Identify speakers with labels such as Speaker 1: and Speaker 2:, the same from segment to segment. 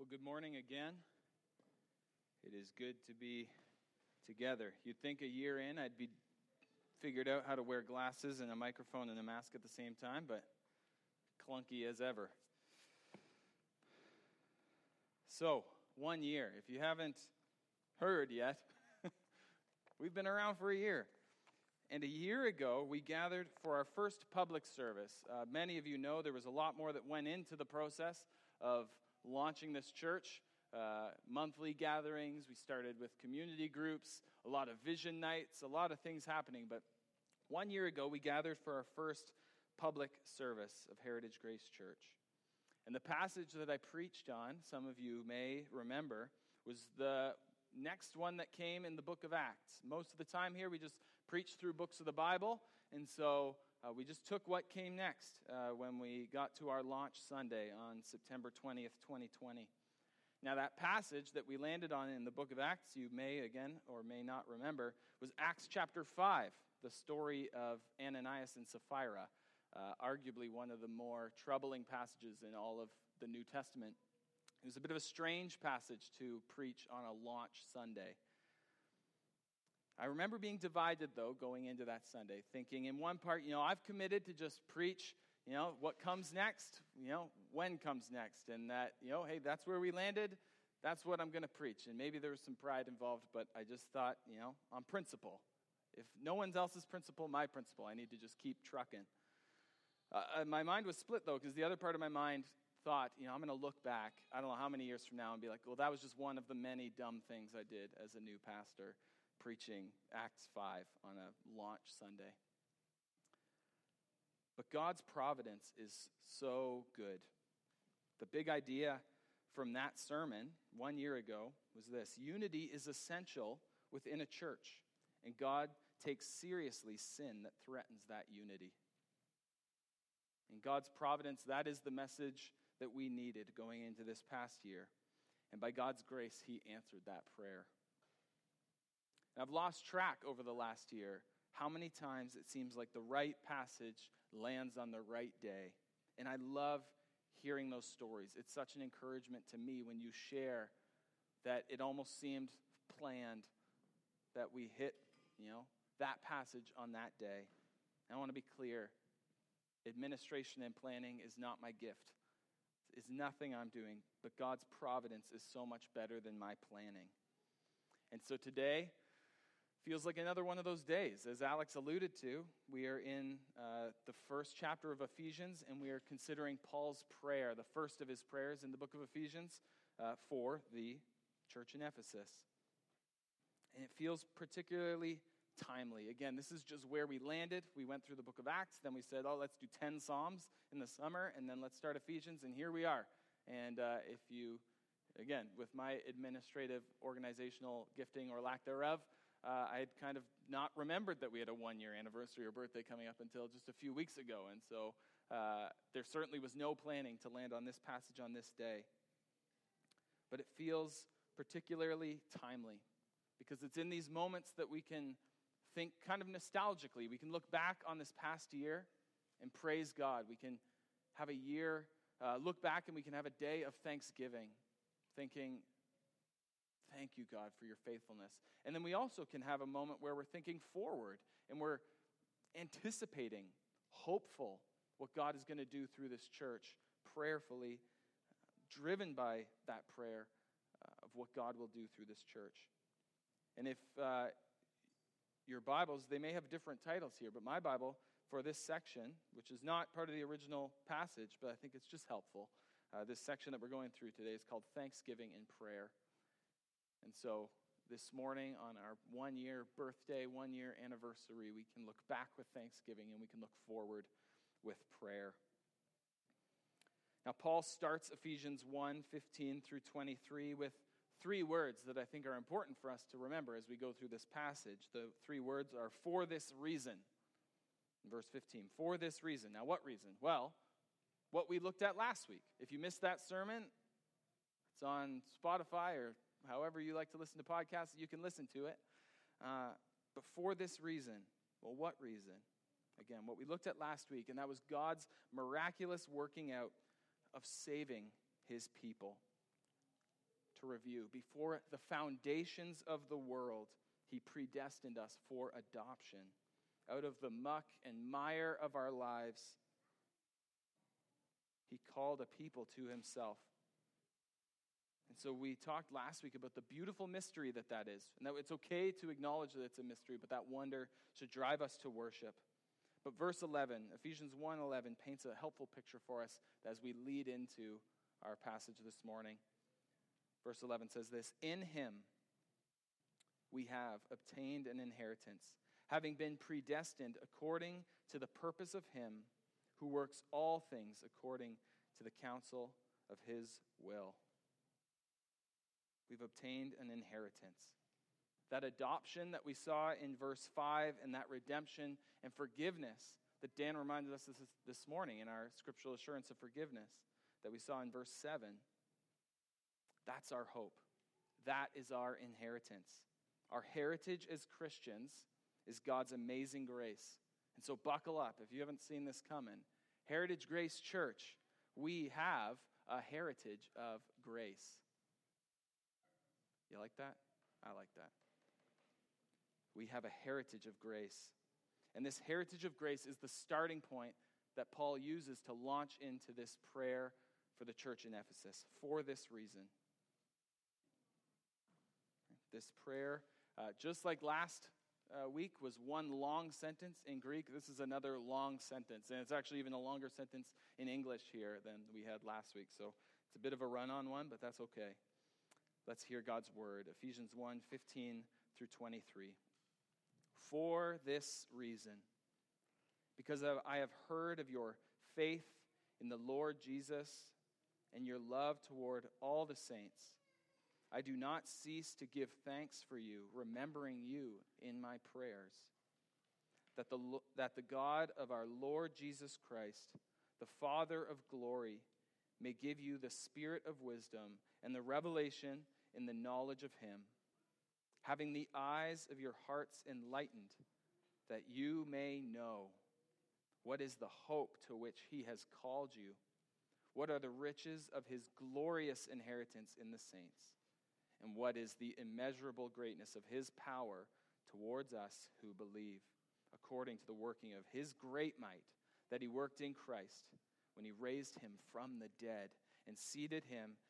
Speaker 1: Well, good morning again. It is good to be together. You'd think a year in I'd be figured out how to wear glasses and a microphone and a mask at the same time, but clunky as ever. So, one year. If you haven't heard yet, we've been around for a year. And a year ago, we gathered for our first public service. Uh, many of you know there was a lot more that went into the process of launching this church. Uh, monthly gatherings. We started with community groups, a lot of vision nights, a lot of things happening. But one year ago, we gathered for our first public service of Heritage Grace Church. And the passage that I preached on, some of you may remember, was the next one that came in the book of Acts. Most of the time here, we just preach through books of the Bible. And so uh, we just took what came next uh, when we got to our launch Sunday on September 20th, 2020. Now, that passage that we landed on in the book of Acts, you may again or may not remember, was Acts chapter 5, the story of Ananias and Sapphira, uh, arguably one of the more troubling passages in all of the New Testament. It was a bit of a strange passage to preach on a launch Sunday. I remember being divided, though, going into that Sunday, thinking in one part, you know, I've committed to just preach, you know, what comes next, you know, when comes next, and that, you know, hey, that's where we landed, that's what I'm going to preach. And maybe there was some pride involved, but I just thought, you know, on principle. If no one else's principle, my principle, I need to just keep trucking. Uh, uh my mind was split, though, because the other part of my mind thought, you know, I'm going to look back, I don't know how many years from now, and be like, well, that was just one of the many dumb things I did as a new pastor preaching Acts 5 on a launch Sunday. But God's providence is so good. The big idea from that sermon one year ago was this unity is essential within a church, and God takes seriously sin that threatens that unity. In God's providence, that is the message that we needed going into this past year. And by God's grace, He answered that prayer. I've lost track over the last year how many times it seems like the right passage lands on the right day. And I love hearing those stories. It's such an encouragement to me when you share that it almost seemed planned that we hit, you know, that passage on that day. And I want to be clear administration and planning is not my gift. It's nothing I'm doing, but God's providence is so much better than my planning. And so today, feels like another one of those days. As Alex alluded to, we are in uh, the first chapter of Ephesians, and we are considering Paul's prayer, the first of his prayers in the book of Ephesians uh, for the church in Ephesus. And it feels particularly timely. Again, this is just where we landed. We went through the book of Acts, then we said, oh, let's do 10 Psalms in the summer, and then let's start Ephesians, and here we are. And uh, if you, again, with my administrative organizational gifting or lack thereof, uh, I had kind of not remembered that we had a one year anniversary or birthday coming up until just a few weeks ago. And so uh, there certainly was no planning to land on this passage on this day. But it feels particularly timely because it's in these moments that we can think kind of nostalgically. We can look back on this past year and praise God. We can have a year, uh, look back, and we can have a day of thanksgiving, thinking, Thank you, God, for your faithfulness. And then we also can have a moment where we're thinking forward and we're anticipating, hopeful, what God is going to do through this church, prayerfully, driven by that prayer uh, of what God will do through this church. And if uh, your Bibles, they may have different titles here, but my Bible for this section, which is not part of the original passage, but I think it's just helpful, uh, this section that we're going through today is called Thanksgiving in Prayer. And so this morning, on our one year birthday, one year anniversary, we can look back with thanksgiving and we can look forward with prayer. Now, Paul starts Ephesians 1 15 through 23 with three words that I think are important for us to remember as we go through this passage. The three words are for this reason. Verse 15, for this reason. Now, what reason? Well, what we looked at last week. If you missed that sermon, it's on Spotify or however you like to listen to podcasts, you can listen to it. Uh, but for this reason, well, what reason? Again, what we looked at last week, and that was God's miraculous working out of saving his people. to review. Before the foundations of the world, he predestined us for adoption. Out of the muck and mire of our lives, he called a people to himself. And so we talked last week about the beautiful mystery that that is. And that it's okay to acknowledge that it's a mystery, but that wonder should drive us to worship. But verse 11, Ephesians 1:11 paints a helpful picture for us as we lead into our passage this morning. Verse 11 says this, "In him we have obtained an inheritance, having been predestined according to the purpose of him who works all things according to the counsel of his will." We've obtained an inheritance that adoption that we saw in verse 5 and that redemption and forgiveness that Dan reminded us this, this morning in our scriptural assurance of forgiveness that we saw in verse 7. That's our hope. That is our inheritance. Our heritage as Christians is God's amazing grace. And so buckle up if you haven't seen this coming. Heritage Grace Church, we have a heritage of grace. You like that? I like that we have a heritage of grace. And this heritage of grace is the starting point that Paul uses to launch into this prayer for the church in Ephesus for this reason. This prayer, uh, just like last uh, week, was one long sentence in Greek. This is another long sentence. And it's actually even a longer sentence in English here than we had last week. So it's a bit of a run on one, but that's okay. Let's hear God's word Ephesians 1 15 through 23 for this reason. Because I have heard of your faith in the Lord Jesus and your love toward all the saints. I do not cease to give thanks for you, remembering you in my prayers. That the, that the God of our Lord Jesus Christ, the Father of glory, may give you the spirit of wisdom and the revelation in the knowledge of him having the eyes of your hearts enlightened, that you may know what is the hope to which he has called you, what are the riches of his glorious inheritance in the saints, and what is the immeasurable greatness of his power towards us who believe, according to the working of his great might that he worked in Christ when he raised him from the dead and seated him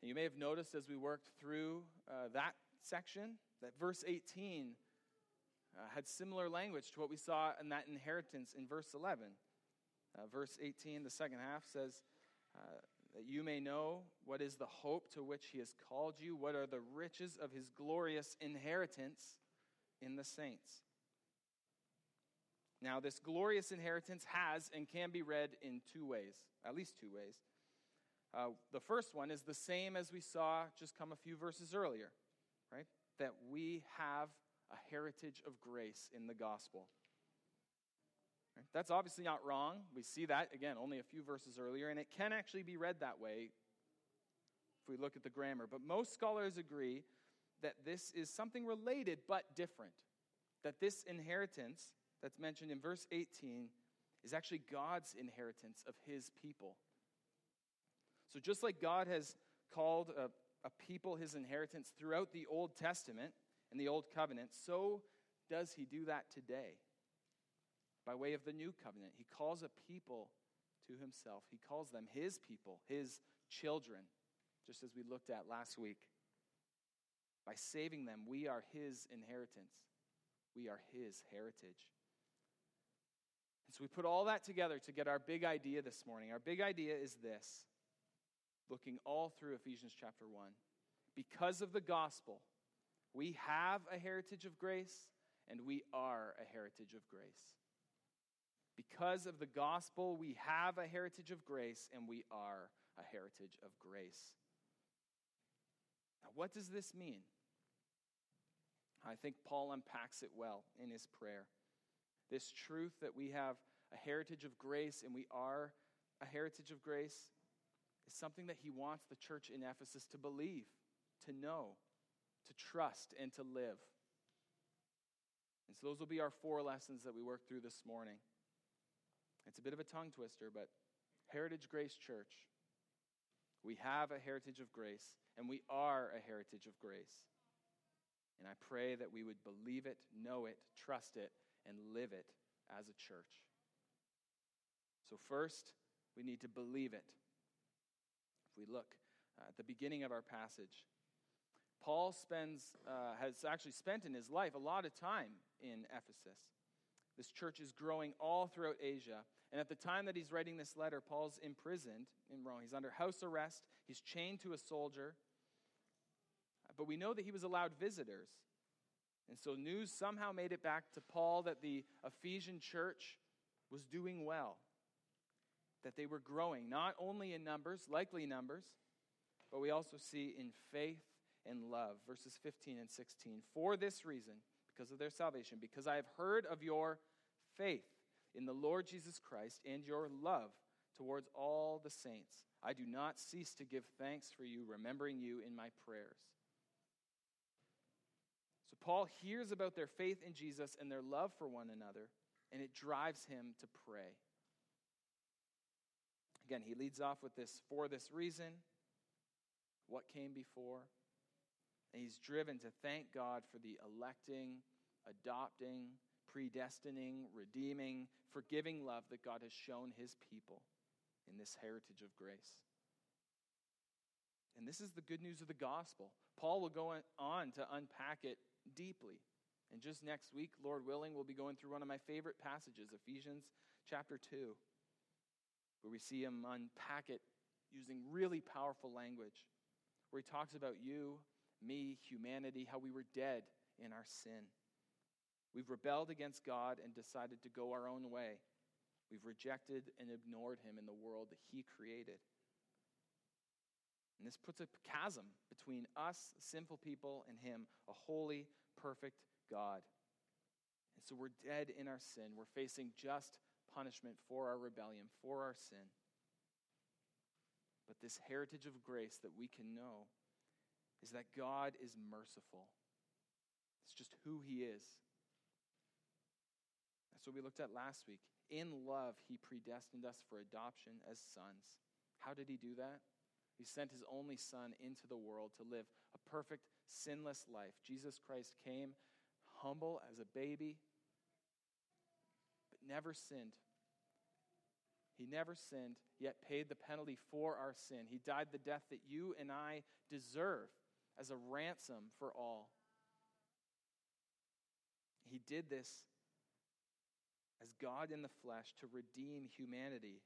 Speaker 1: And you may have noticed as we worked through uh, that section that verse 18 uh, had similar language to what we saw in that inheritance in verse 11. Uh, verse 18, the second half says, uh, that you may know what is the hope to which he has called you, what are the riches of his glorious inheritance in the saints. Now, this glorious inheritance has and can be read in two ways, at least two ways. Uh, the first one is the same as we saw just come a few verses earlier, right? That we have a heritage of grace in the gospel. Right? That's obviously not wrong. We see that, again, only a few verses earlier, and it can actually be read that way if we look at the grammar. But most scholars agree that this is something related but different. That this inheritance that's mentioned in verse 18 is actually God's inheritance of his people. So, just like God has called a, a people his inheritance throughout the Old Testament and the Old Covenant, so does he do that today by way of the New Covenant. He calls a people to himself, he calls them his people, his children, just as we looked at last week. By saving them, we are his inheritance. We are his heritage. And so we put all that together to get our big idea this morning. Our big idea is this looking all through Ephesians chapter 1. Because of the gospel, we have a heritage of grace and we are a heritage of grace. Because of the gospel, we have a heritage of grace and we are a heritage of grace. Now, what does this mean? I think Paul unpacks it well in his prayer. This truth that we have a heritage of grace and we are a heritage of grace is something that he wants the church in Ephesus to believe, to know, to trust, and to live. And so those will be our four lessons that we work through this morning. It's a bit of a tongue twister, but Heritage Grace Church, we have a heritage of grace, and we are a heritage of grace. And I pray that we would believe it, know it, trust it, and live it as a church. So, first, we need to believe it. If we look uh, at the beginning of our passage, Paul spends, uh, has actually spent in his life a lot of time in Ephesus. This church is growing all throughout Asia. And at the time that he's writing this letter, Paul's imprisoned in Rome. He's under house arrest, he's chained to a soldier. But we know that he was allowed visitors. And so news somehow made it back to Paul that the Ephesian church was doing well, that they were growing, not only in numbers, likely numbers, but we also see in faith and love. Verses 15 and 16. For this reason, because of their salvation, because I have heard of your faith in the Lord Jesus Christ and your love towards all the saints. I do not cease to give thanks for you, remembering you in my prayers. So Paul hears about their faith in Jesus and their love for one another, and it drives him to pray. Again, he leads off with this for this reason, what came before. And he's driven to thank God for the electing, adopting, predestining, redeeming, forgiving love that God has shown his people in this heritage of grace. And this is the good news of the gospel. Paul will go on to unpack it deeply. And just next week, Lord willing, we'll be going through one of my favorite passages, Ephesians chapter 2, where we see him unpack it using really powerful language, where he talks about you, me, humanity, how we were dead in our sin. We've rebelled against God and decided to go our own way. We've rejected and ignored him in the world that he created. And this puts a chasm between us, sinful people, and him, a holy, perfect God. And so we're dead in our sin. We're facing just punishment for our rebellion, for our sin. But this heritage of grace that we can know is that God is merciful. It's just who he is. That's what we looked at last week. In love, he predestined us for adoption as sons. How did he do that? He sent his only son into the world to live a perfect, sinless life. Jesus Christ came humble as a baby, but never sinned. He never sinned, yet paid the penalty for our sin. He died the death that you and I deserve as a ransom for all. He did this as God in the flesh to redeem humanity,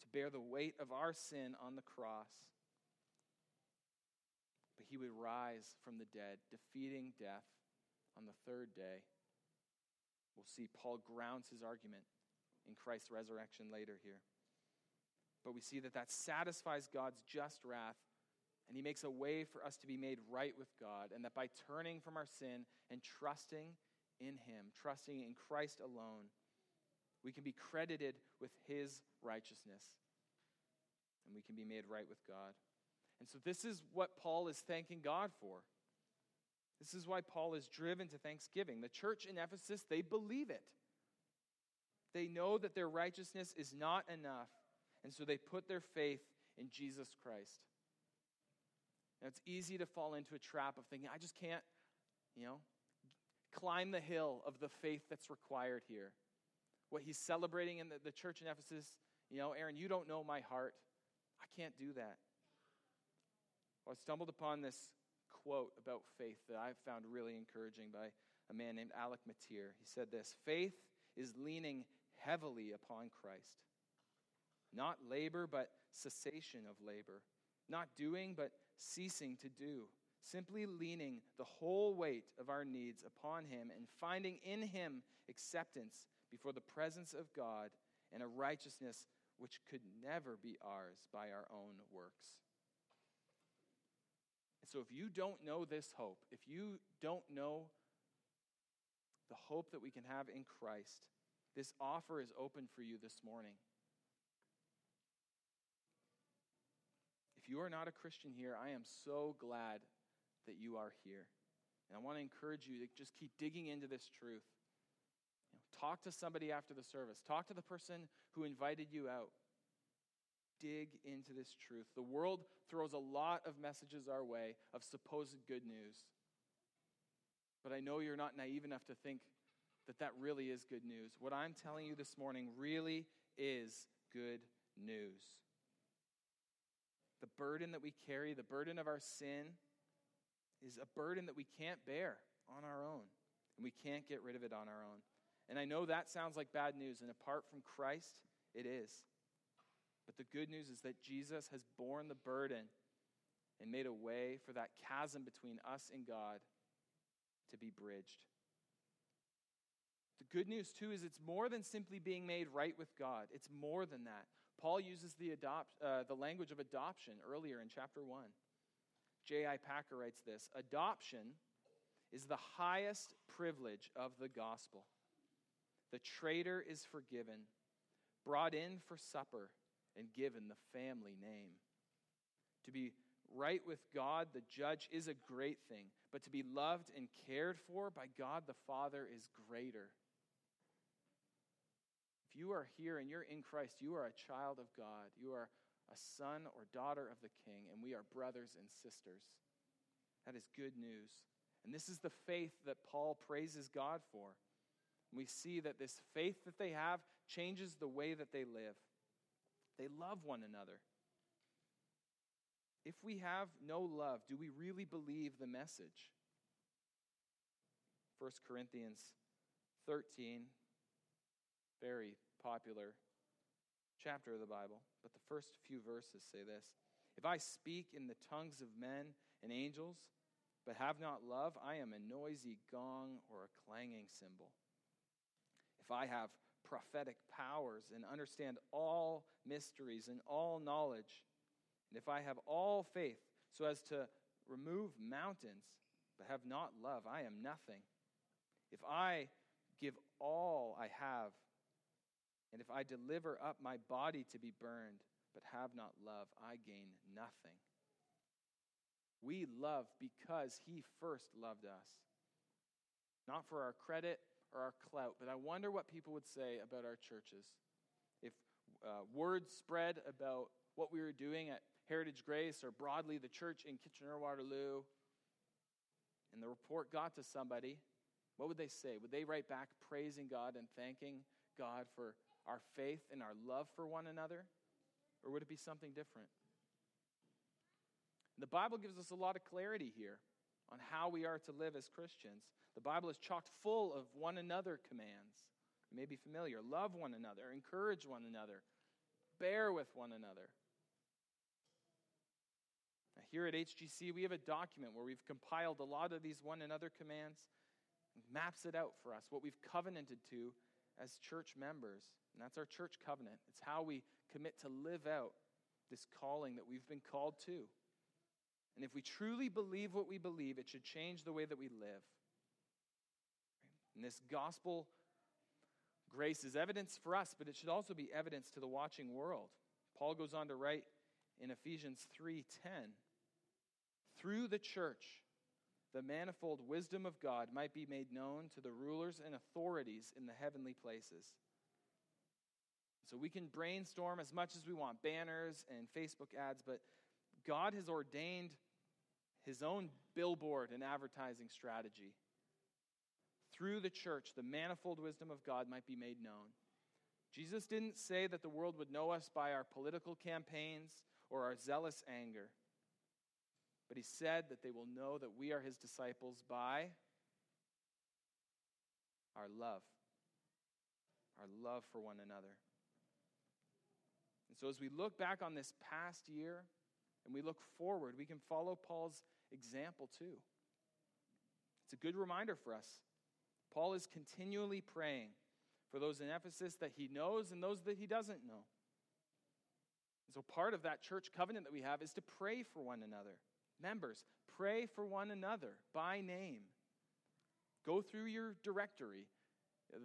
Speaker 1: to bear the weight of our sin on the cross. But he would rise from the dead, defeating death on the third day. We'll see Paul grounds his argument in Christ's resurrection later here. But we see that that satisfies God's just wrath, and he makes a way for us to be made right with God, and that by turning from our sin and trusting in Him, trusting in Christ alone, we can be credited with His righteousness and we can be made right with God. And so, this is what Paul is thanking God for. This is why Paul is driven to thanksgiving. The church in Ephesus, they believe it. They know that their righteousness is not enough, and so they put their faith in Jesus Christ. Now, it's easy to fall into a trap of thinking, I just can't, you know, climb the hill of the faith that's required here. What he's celebrating in the, the church in Ephesus, you know, Aaron, you don't know my heart. I can't do that. Well, I stumbled upon this quote about faith that I found really encouraging by a man named Alec Motyer. He said this Faith is leaning heavily upon Christ. Not labor, but cessation of labor. Not doing, but ceasing to do simply leaning the whole weight of our needs upon Him and finding in Him acceptance before the presence of God and a righteousness which could never be ours by our own works. And so, if you don't know this hope, if you don't know the hope that we can have in Christ, this offer is open for you this morning. If you are not a Christian here, I am so glad that you are here. And I want to encourage you to just keep digging into this truth. You know, talk to somebody after the service, talk to the person who invited you out. Dig into this truth. The world throws a lot of messages our way of supposed good news. But I know you're not naive enough to think that that really is good news. What I'm telling you this morning really is good news. The burden that we carry, the burden of our sin, is a burden that we can't bear on our own, and we can't get rid of it on our own. And I know that sounds like bad news, and apart from Christ, it is. But the good news is that Jesus has borne the burden and made a way for that chasm between us and God to be bridged. The good news, too, is it's more than simply being made right with God. It's more than that. Paul uses the, adopt, uh, the language of adoption earlier in chapter 1. J.I. Packer writes this Adoption is the highest privilege of the gospel. The traitor is forgiven, brought in for supper, and given the family name. To be right with God, the judge, is a great thing, but to be loved and cared for by God the Father is greater. You are here and you're in Christ, you are a child of God. You are a son or daughter of the King, and we are brothers and sisters. That is good news. And this is the faith that Paul praises God for. We see that this faith that they have changes the way that they live. They love one another. If we have no love, do we really believe the message? 1 Corinthians 13, very popular chapter of the Bible, but the first few verses say this If I speak in the tongues of men and angels, but have not love, I am a noisy gong or a clanging cymbal. If I have prophetic powers and understand all mysteries and all knowledge, and if I have all faith so as to remove mountains, but have not love, I am nothing. If I give all I have, and if I deliver up my body to be burned, but have not love, I gain nothing. We love because he first loved us. Not for our credit or our clout, but I wonder what people would say about our churches. If uh, word spread about what we were doing at Heritage Grace or broadly the church in Kitchener Waterloo, and the report got to somebody, what would they say? Would they write back praising God and thanking God for our faith and our love for one another? Or would it be something different? The Bible gives us a lot of clarity here on how we are to live as Christians. The Bible is chocked full of one another commands. You may be familiar. Love one another, encourage one another, bear with one another. Now, here at HGC, we have a document where we've compiled a lot of these one another commands, maps it out for us, what we've covenanted to as church members. And that's our church covenant. It's how we commit to live out this calling that we've been called to. And if we truly believe what we believe, it should change the way that we live. And this gospel grace is evidence for us, but it should also be evidence to the watching world. Paul goes on to write in Ephesians 3:10, "Through the church the manifold wisdom of God might be made known to the rulers and authorities in the heavenly places." So we can brainstorm as much as we want, banners and Facebook ads, but God has ordained his own billboard and advertising strategy. Through the church, the manifold wisdom of God might be made known. Jesus didn't say that the world would know us by our political campaigns or our zealous anger, but he said that they will know that we are his disciples by our love, our love for one another. And so, as we look back on this past year and we look forward, we can follow Paul's example too. It's a good reminder for us. Paul is continually praying for those in Ephesus that he knows and those that he doesn't know. And so, part of that church covenant that we have is to pray for one another. Members, pray for one another by name. Go through your directory.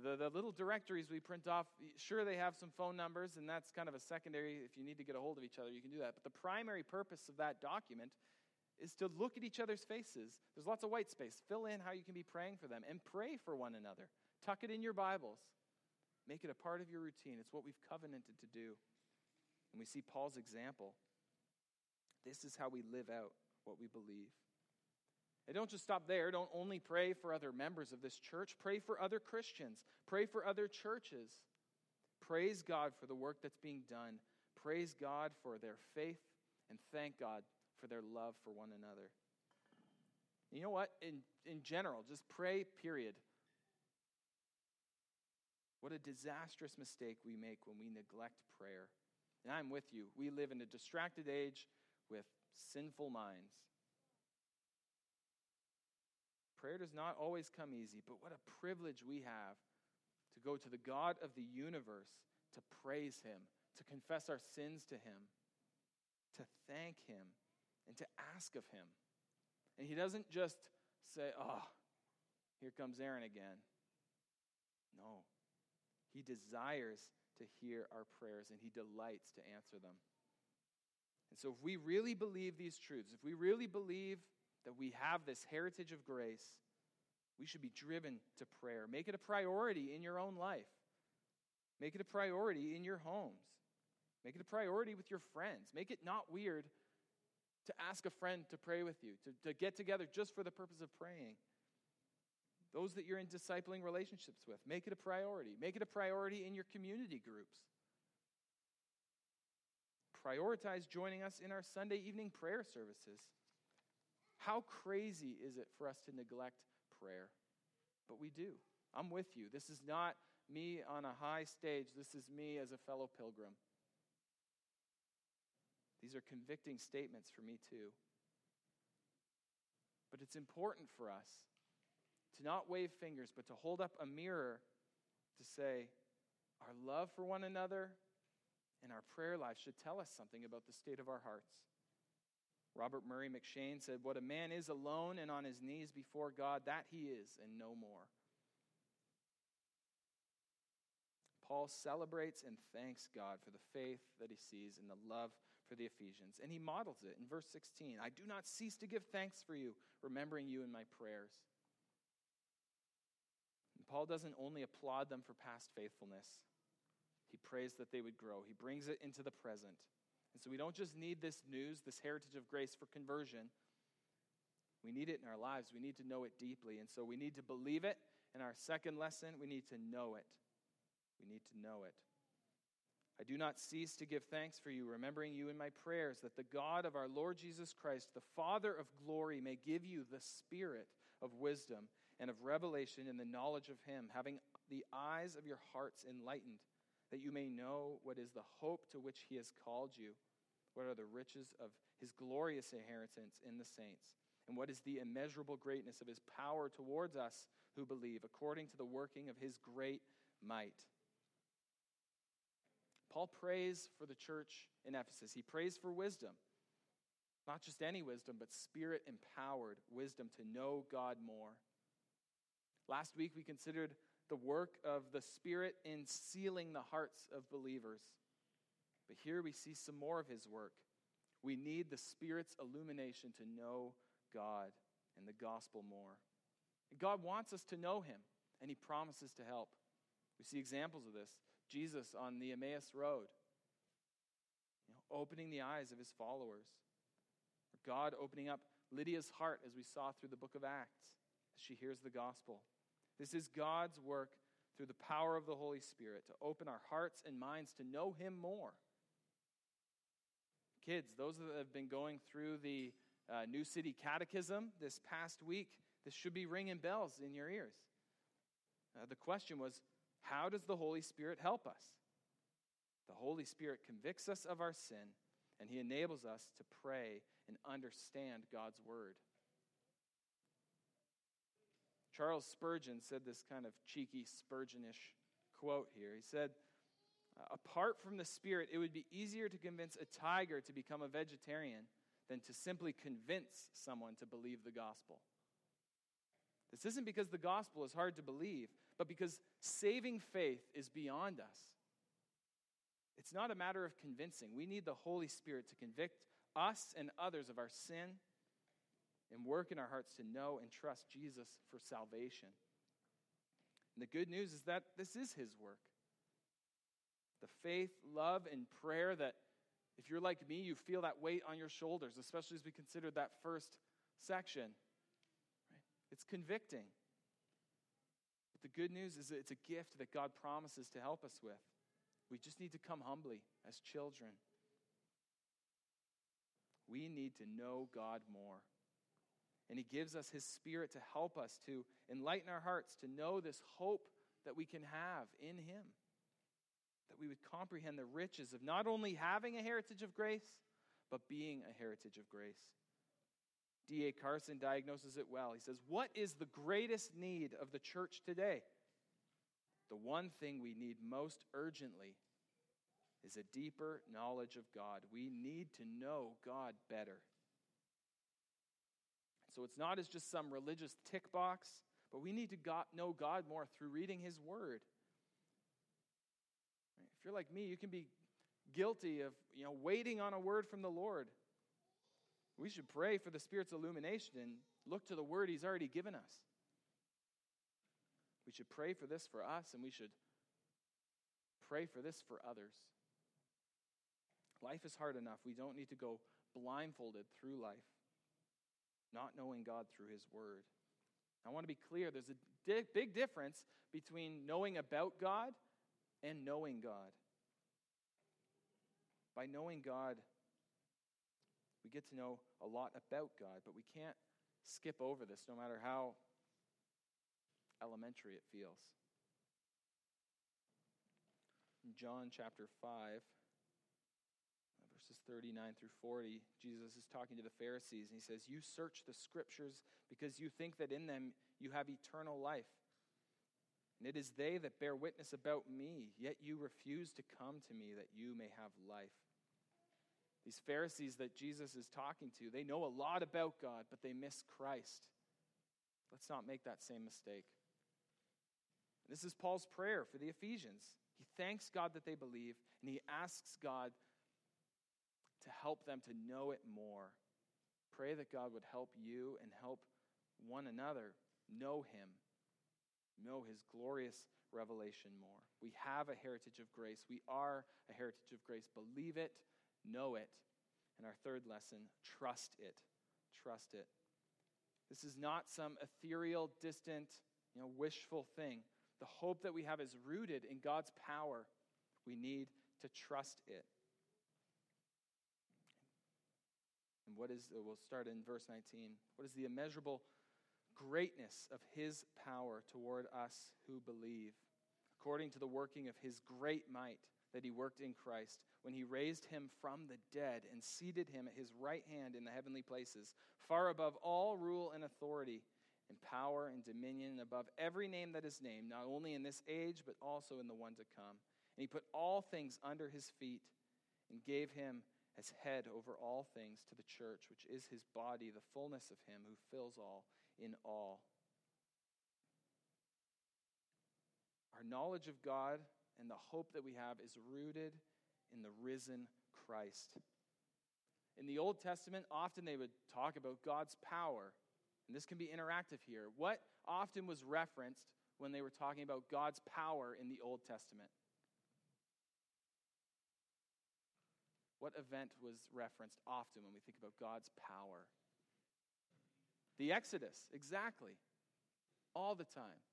Speaker 1: The, the little directories we print off, sure, they have some phone numbers, and that's kind of a secondary. If you need to get a hold of each other, you can do that. But the primary purpose of that document is to look at each other's faces. There's lots of white space. Fill in how you can be praying for them and pray for one another. Tuck it in your Bibles. Make it a part of your routine. It's what we've covenanted to do. And we see Paul's example. This is how we live out what we believe. And don't just stop there. Don't only pray for other members of this church, pray for other Christians, pray for other churches. Praise God for the work that's being done. Praise God for their faith, and thank God for their love for one another. You know what? In, in general, just pray, period. What a disastrous mistake we make when we neglect prayer. And I'm with you. We live in a distracted age with sinful minds. Prayer does not always come easy, but what a privilege we have to go to the God of the universe to praise Him, to confess our sins to Him, to thank Him, and to ask of Him. And He doesn't just say, Oh, here comes Aaron again. No. He desires to hear our prayers and He delights to answer them. And so, if we really believe these truths, if we really believe that we have this heritage of grace, we should be driven to prayer. Make it a priority in your own life, make it a priority in your homes, make it a priority with your friends. Make it not weird to ask a friend to pray with you, to, to get together just for the purpose of praying. Those that you're in discipling relationships with, make it a priority. Make it a priority in your community groups. Prioritize joining us in our Sunday evening prayer services. How crazy is it for us to neglect prayer? But we do. I'm with you. This is not me on a high stage, this is me as a fellow pilgrim. These are convicting statements for me, too. But it's important for us to not wave fingers, but to hold up a mirror to say, our love for one another and our prayer life should tell us something about the state of our hearts. Robert Murray M'Cheyne said, What a man is alone and on his knees before God, that he is, and no more. Paul celebrates and thanks God for the faith that he sees and the love for the Ephesians. And he models it in verse 16 I do not cease to give thanks for you, remembering you in my prayers. And Paul doesn't only applaud them for past faithfulness, he prays that they would grow. He brings it into the present. And so we don't just need this news, this heritage of grace for conversion. We need it in our lives. We need to know it deeply. And so we need to believe it. In our second lesson, we need to know it. We need to know it. I do not cease to give thanks for you, remembering you in my prayers, that the God of our Lord Jesus Christ, the Father of glory, may give you the spirit of wisdom and of revelation in the knowledge of him, having the eyes of your hearts enlightened that you may know what is the hope to which he has called you, what are the riches of his glorious inheritance in the saints, and what is the immeasurable greatness of his power towards us who believe, according to the working of his great might. Paul prays for the church in Ephesus. He prays for wisdom. Not just any wisdom, but spirit empowered wisdom to know God more. Last week we considered the work of the Spirit in sealing the hearts of believers. But here we see some more of his work. We need the Spirit's illumination to know God and the gospel more. And God wants us to know him, and he promises to help. We see examples of this. Jesus on the Emmaus Road, you know, opening the eyes of his followers. God opening up Lydia's heart, as we saw through the book of Acts, as she hears the gospel. This is God's work through the power of the Holy Spirit to open our hearts and minds to know Him more. Kids, those that have been going through the uh, New City Catechism this past week, this should be ringing bells in your ears. Uh, the question was how does the Holy Spirit help us? The Holy Spirit convicts us of our sin, and He enables us to pray and understand God's Word. Charles Spurgeon said this kind of cheeky, Spurgeonish quote here. He said, Apart from the Spirit, it would be easier to convince a tiger to become a vegetarian than to simply convince someone to believe the gospel. This isn't because the gospel is hard to believe, but because saving faith is beyond us. It's not a matter of convincing. We need the Holy Spirit to convict us and others of our sin and work in our hearts to know and trust Jesus for salvation. And the good news is that this is His work. The faith, love, and prayer that, if you're like me, you feel that weight on your shoulders, especially as we consider that first section. Right? It's convicting. But the good news is it's a gift that God promises to help us with. We just need to come humbly as children. We need to know God more. And He gives us His Spirit to help us to enlighten our hearts, to know this hope that we can have in Him. That we would comprehend the riches of not only having a heritage of grace, but being a heritage of grace. D.A. Carson diagnoses it well. He says, What is the greatest need of the church today? The one thing we need most urgently is a deeper knowledge of God. We need to know God better. So it's not as just some religious tick box, but we need to God, know God more through reading His Word. If you're like me, you can be guilty of you know, waiting on a word from the Lord. We should pray for the Spirit's illumination and look to the Word He's already given us. We should pray for this for us, and we should pray for this for others. Life is hard enough. We don't need to go blindfolded through life, not knowing God through His Word. I want to be clear there's a di- big difference between knowing about God and knowing God. By knowing God, we get to know a lot about God, but we can't skip over this no matter how elementary it feels. In John chapter 5, verses 39 through 40, Jesus is talking to the Pharisees, and he says, You search the scriptures because you think that in them you have eternal life. And it is they that bear witness about me, yet you refuse to come to me that you may have life. These Pharisees that Jesus is talking to, they know a lot about God, but they miss Christ. Let's not make that same mistake. This is Paul's prayer for the Ephesians. He thanks God that they believe, and he asks God to help them to know it more. Pray that God would help you and help one another know him, know his glorious revelation more. We have a heritage of grace. We are a heritage of grace. Believe it, know it. And our third lesson trust it. Trust it. This is not some ethereal, distant, you know, wishful thing. The hope that we have is rooted in God's power. We need to trust it. And what is, we'll start in verse 19. What is the immeasurable greatness of his power toward us who believe, according to the working of his great might that he worked in Christ when he raised him from the dead and seated him at his right hand in the heavenly places, far above all rule and authority and power and dominion, and above every name that is named, not only in this age, but also in the one to come. And he put all things under his feet and gave him as head over all things to the church, which is his body, the fullness of him who fills all in all. Our knowledge of God and the hope that we have is rooted in the risen Christ. In the Old Testament, often they would talk about God's power, and this can be interactive here. What often was referenced when they were talking about God's power in the Old Testament? What event was referenced often when we think about God's power? The Exodus, exactly. All the time.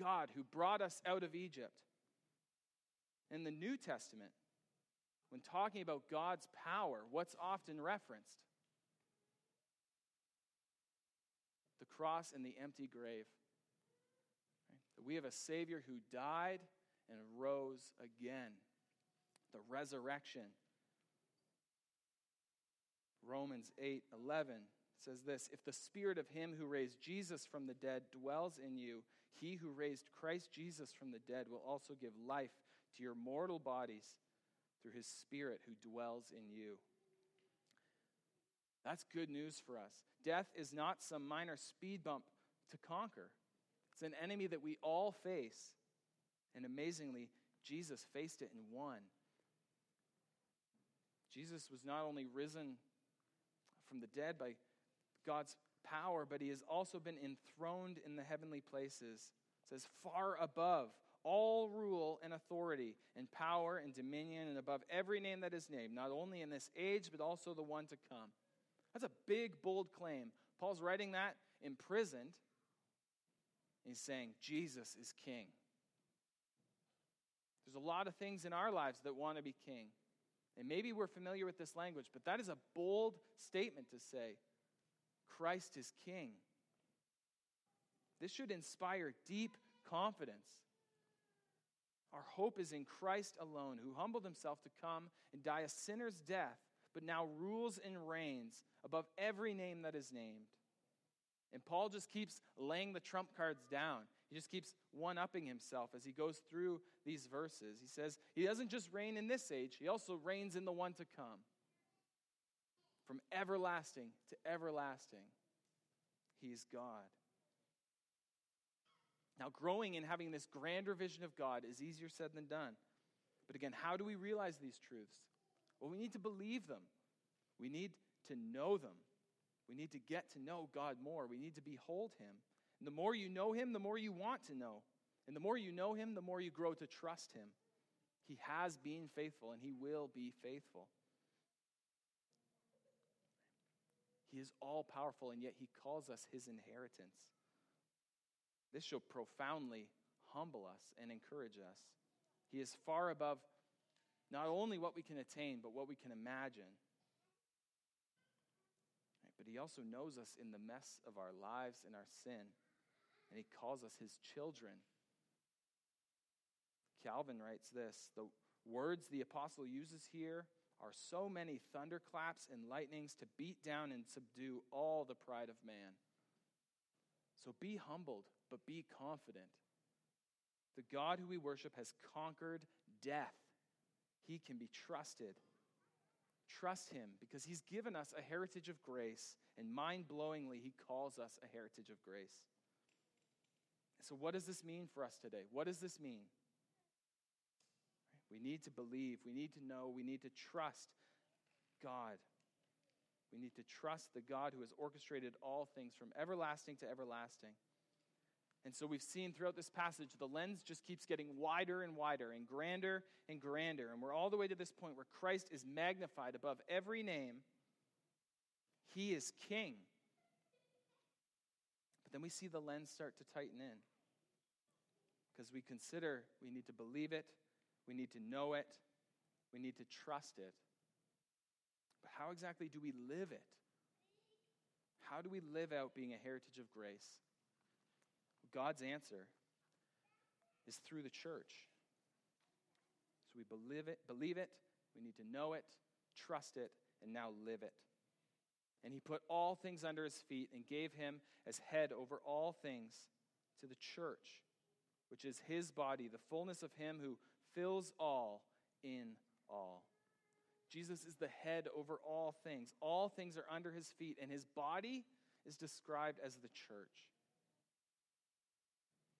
Speaker 1: God who brought us out of Egypt. In the New Testament, when talking about God's power, what's often referenced? The cross and the empty grave. Right? We have a Savior who died and rose again. The resurrection. Romans 8 11 says this If the spirit of him who raised Jesus from the dead dwells in you, He who raised Christ Jesus from the dead will also give life to your mortal bodies through his Spirit who dwells in you. That's good news for us. Death is not some minor speed bump to conquer, it's an enemy that we all face. And amazingly, Jesus faced it and won. Jesus was not only risen from the dead by God's power, but he has also been enthroned in the heavenly places. It says, far above all rule and authority and power and dominion and above every name that is named, not only in this age, but also the one to come. That's a big, bold claim. Paul's writing that imprisoned. He's saying, Jesus is king. There's a lot of things in our lives that want to be king. And maybe we're familiar with this language, but that is a bold statement to say Christ is king. This should inspire deep confidence. Our hope is in Christ alone, who humbled himself to come and die a sinner's death, but now rules and reigns above every name that is named. And Paul just keeps laying the trump cards down. He just keeps one upping himself as he goes through these verses. He says he doesn't just reign in this age, he also reigns in the one to come. From everlasting to everlasting, he's God. Now, growing and having this grander vision of God is easier said than done. But again, how do we realize these truths? Well, we need to believe them, we need to know them. We need to get to know God more. We need to behold Him. And the more you know Him, the more you want to know. And the more you know Him, the more you grow to trust Him. He has been faithful, and He will be faithful. He is all powerful, and yet He calls us His inheritance. This shall profoundly humble us and encourage us. He is far above not only what we can attain, but what we can imagine but He also knows us in the mess of our lives and our sin, and He calls us His children. Calvin writes this The words the apostle uses here are so many thunderclaps and lightnings to beat down and subdue all the pride of man. So be humbled, but be confident. The God who we worship has conquered death. He can be trusted. Trust Him because He's given us a heritage of grace, and mind blowingly, He calls us a heritage of grace. So, what does this mean for us today? What does this mean? We need to believe, we need to know, we need to trust God. We need to trust the God who has orchestrated all things from everlasting to everlasting. And so we've seen throughout this passage, the lens just keeps getting wider and wider and grander and grander. And we're all the way to this point where Christ is magnified above every name. He is king. But then we see the lens start to tighten in because we consider we need to believe it, we need to know it, we need to trust it. But how exactly do we live it? How do we live out being a heritage of grace? God's answer is through the church. So we believe it, believe it, we need to know it, trust it, and now live it. And he put all things under his feet and gave him as head over all things to the church, which is his body, the fullness of him who fills all in all. Jesus is the head over all things. All things are under his feet, and his body is described as the church.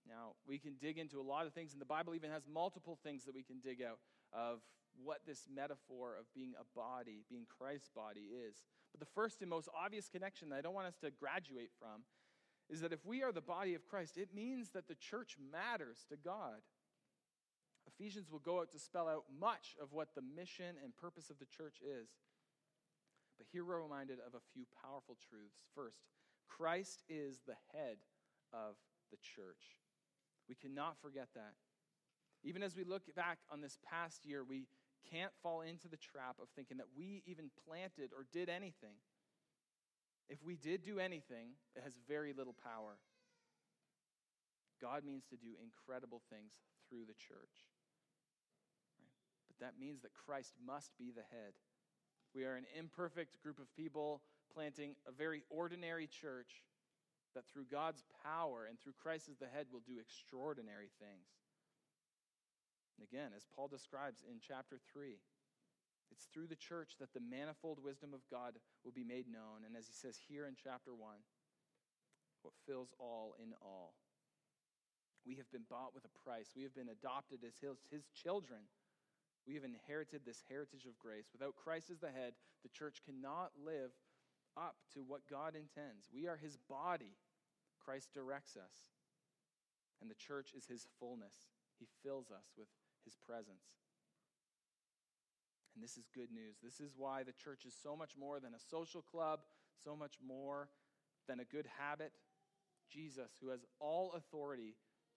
Speaker 1: Now, we can dig into a lot of things, and the Bible even has multiple things that we can dig out of what this metaphor of being a body, being Christ's body, is. But the first and most obvious connection that I don't want us to graduate from is that if we are the body of Christ, it means that the church matters to God. Ephesians will go out to spell out much of what the mission and purpose of the church is. But here we're reminded of a few powerful truths. First, Christ is the head of the church. We cannot forget that. Even as we look back on this past year, we can't fall into the trap of thinking that we even planted or did anything. If we did do anything, it has very little power. God means to do incredible things through the church. Right? But that means that Christ must be the head. We are an imperfect group of people planting a very ordinary church that through God's power and through Christ as the head will do extraordinary things. Again, as Paul describes in chapter 3, it's through the church that the manifold wisdom of God will be made known. And as he says here in chapter 1, what fills all in all. We have been bought with a price. We have been adopted as his, his children. We have inherited this heritage of grace. Without Christ as the head, the church cannot live up to what God intends. We are his body. Christ directs us. And the church is his fullness. He fills us with his presence. And this is good news. This is why the church is so much more than a social club, so much more than a good habit. Jesus, who has all authority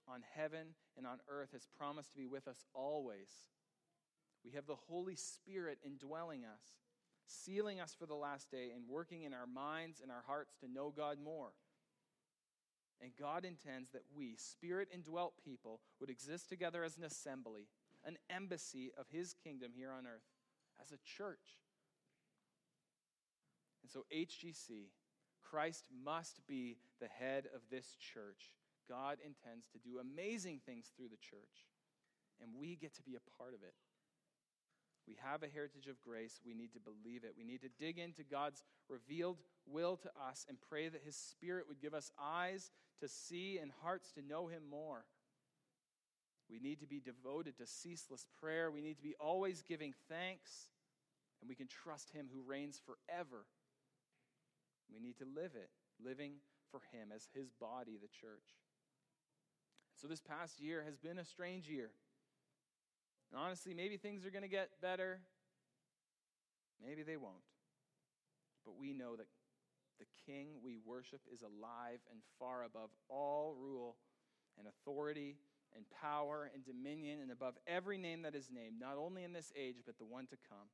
Speaker 1: on heaven and on earth, has promised to be with us always. We have the Holy Spirit indwelling us, sealing us for the last day, and working in our minds and our hearts to know God more. And God intends that we, spirit indwelt people, would exist together as an assembly, an embassy of His kingdom here on earth, as a church. And so, HGC, Christ must be the head of this church. God intends to do amazing things through the church, and we get to be a part of it. We have a heritage of grace. We need to believe it. We need to dig into God's revealed will to us and pray that His Spirit would give us eyes to see and hearts to know Him more. We need to be devoted to ceaseless prayer. We need to be always giving thanks, and we can trust Him who reigns forever. We need to live it, living for Him as His body, the church. So, this past year has been a strange year. And honestly, maybe things are going to get better. Maybe they won't. But we know that the King we worship is alive and far above all rule and authority and power and dominion and above every name that is named, not only in this age, but the one to come.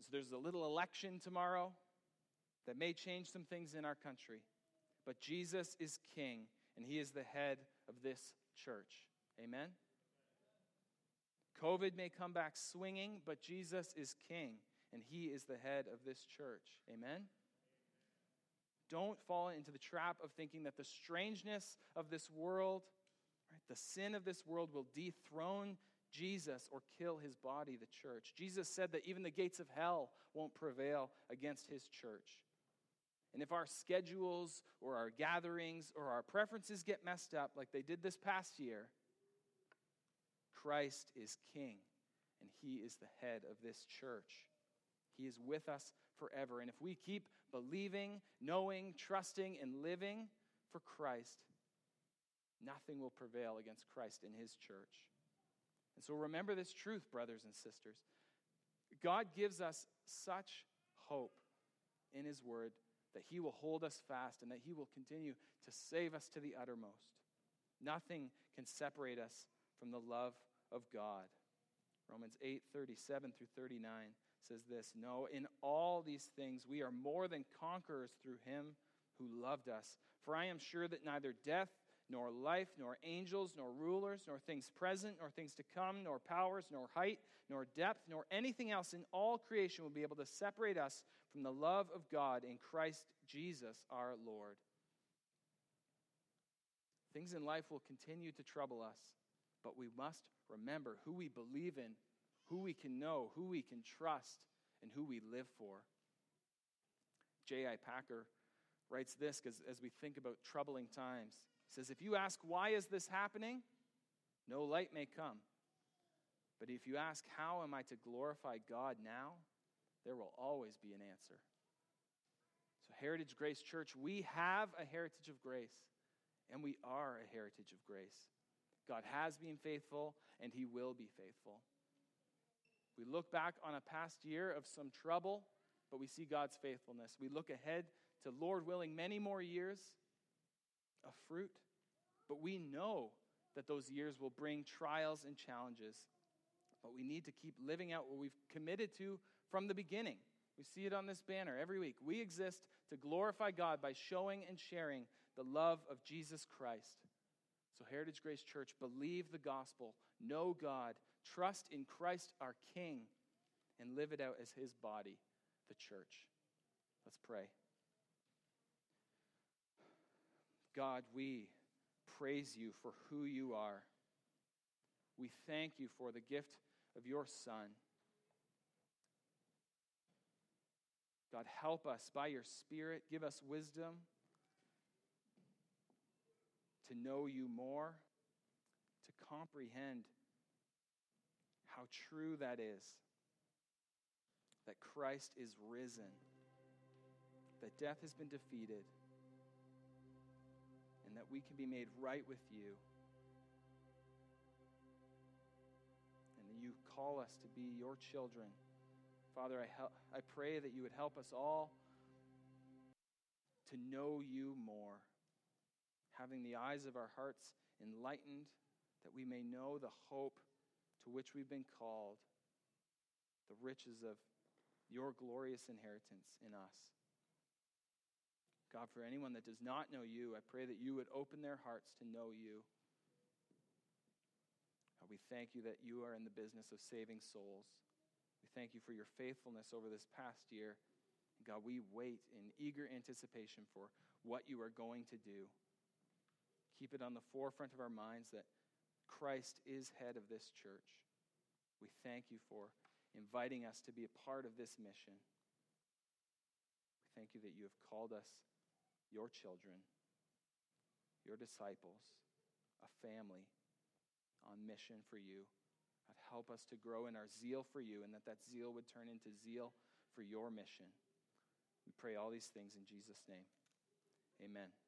Speaker 1: So there's a little election tomorrow that may change some things in our country. But Jesus is King, and He is the head of this church. Amen? COVID may come back swinging, but Jesus is king, and he is the head of this church. Amen? Don't fall into the trap of thinking that the strangeness of this world, right, the sin of this world, will dethrone Jesus or kill his body, the church. Jesus said that even the gates of hell won't prevail against his church. And if our schedules or our gatherings or our preferences get messed up like they did this past year, Christ is King, and He is the head of this church. He is with us forever. And if we keep believing, knowing, trusting, and living for Christ, nothing will prevail against Christ in His church. And so remember this truth, brothers and sisters. God gives us such hope in His Word that He will hold us fast and that He will continue to save us to the uttermost. Nothing can separate us from the love of God. Romans 8 37 through 39 says this No, in all these things we are more than conquerors through him who loved us. For I am sure that neither death, nor life, nor angels, nor rulers, nor things present, nor things to come, nor powers, nor height, nor depth, nor anything else in all creation will be able to separate us from the love of God in Christ Jesus our Lord. Things in life will continue to trouble us, but we must remember who we believe in, who we can know, who we can trust, and who we live for. J.I. Packer writes this as we think about troubling times, he says, If you ask, why is this happening? No light may come. But if you ask, how am I to glorify God now? There will always be an answer. So, Heritage Grace Church, we have a heritage of grace, and we are a heritage of grace. God has been faithful, and He will be faithful. We look back on a past year of some trouble, but we see God's faithfulness. We look ahead to, Lord willing, many more years of fruit, but we know that those years will bring trials and challenges. But we need to keep living out what we've committed to from the beginning. We see it on this banner every week. We exist to glorify God by showing and sharing the love of Jesus Christ. So, Heritage Grace Church, believe the gospel, know God, trust in Christ our King, and live it out as his body, the church. Let's pray. God, we praise you for who you are. We thank you for the gift of your Son. God, help us by your Spirit. Give us wisdom to know you more, to comprehend how true that is that Christ is risen, that death has been defeated, and that we can be made right with you. And you call us to be your children. Father, I, hel- I pray that you would help us all to know you more, having the eyes of our hearts enlightened, that we may know the hope to which we've been called, the riches of your glorious inheritance in us. God, for anyone that does not know you, I pray that you would open their hearts to know you. God, we thank you that you are in the business of saving souls. We thank you for your faithfulness over this past year. God, we wait in eager anticipation for what you are going to do. Keep it on the forefront of our minds that Christ is head of this church. We thank you for inviting us to be a part of this mission. We thank you that you have called us your children, your disciples, a family on mission for you. God, help us to grow in our zeal for you and that that zeal would turn into zeal for your mission. We pray all these things in Jesus' name. Amen.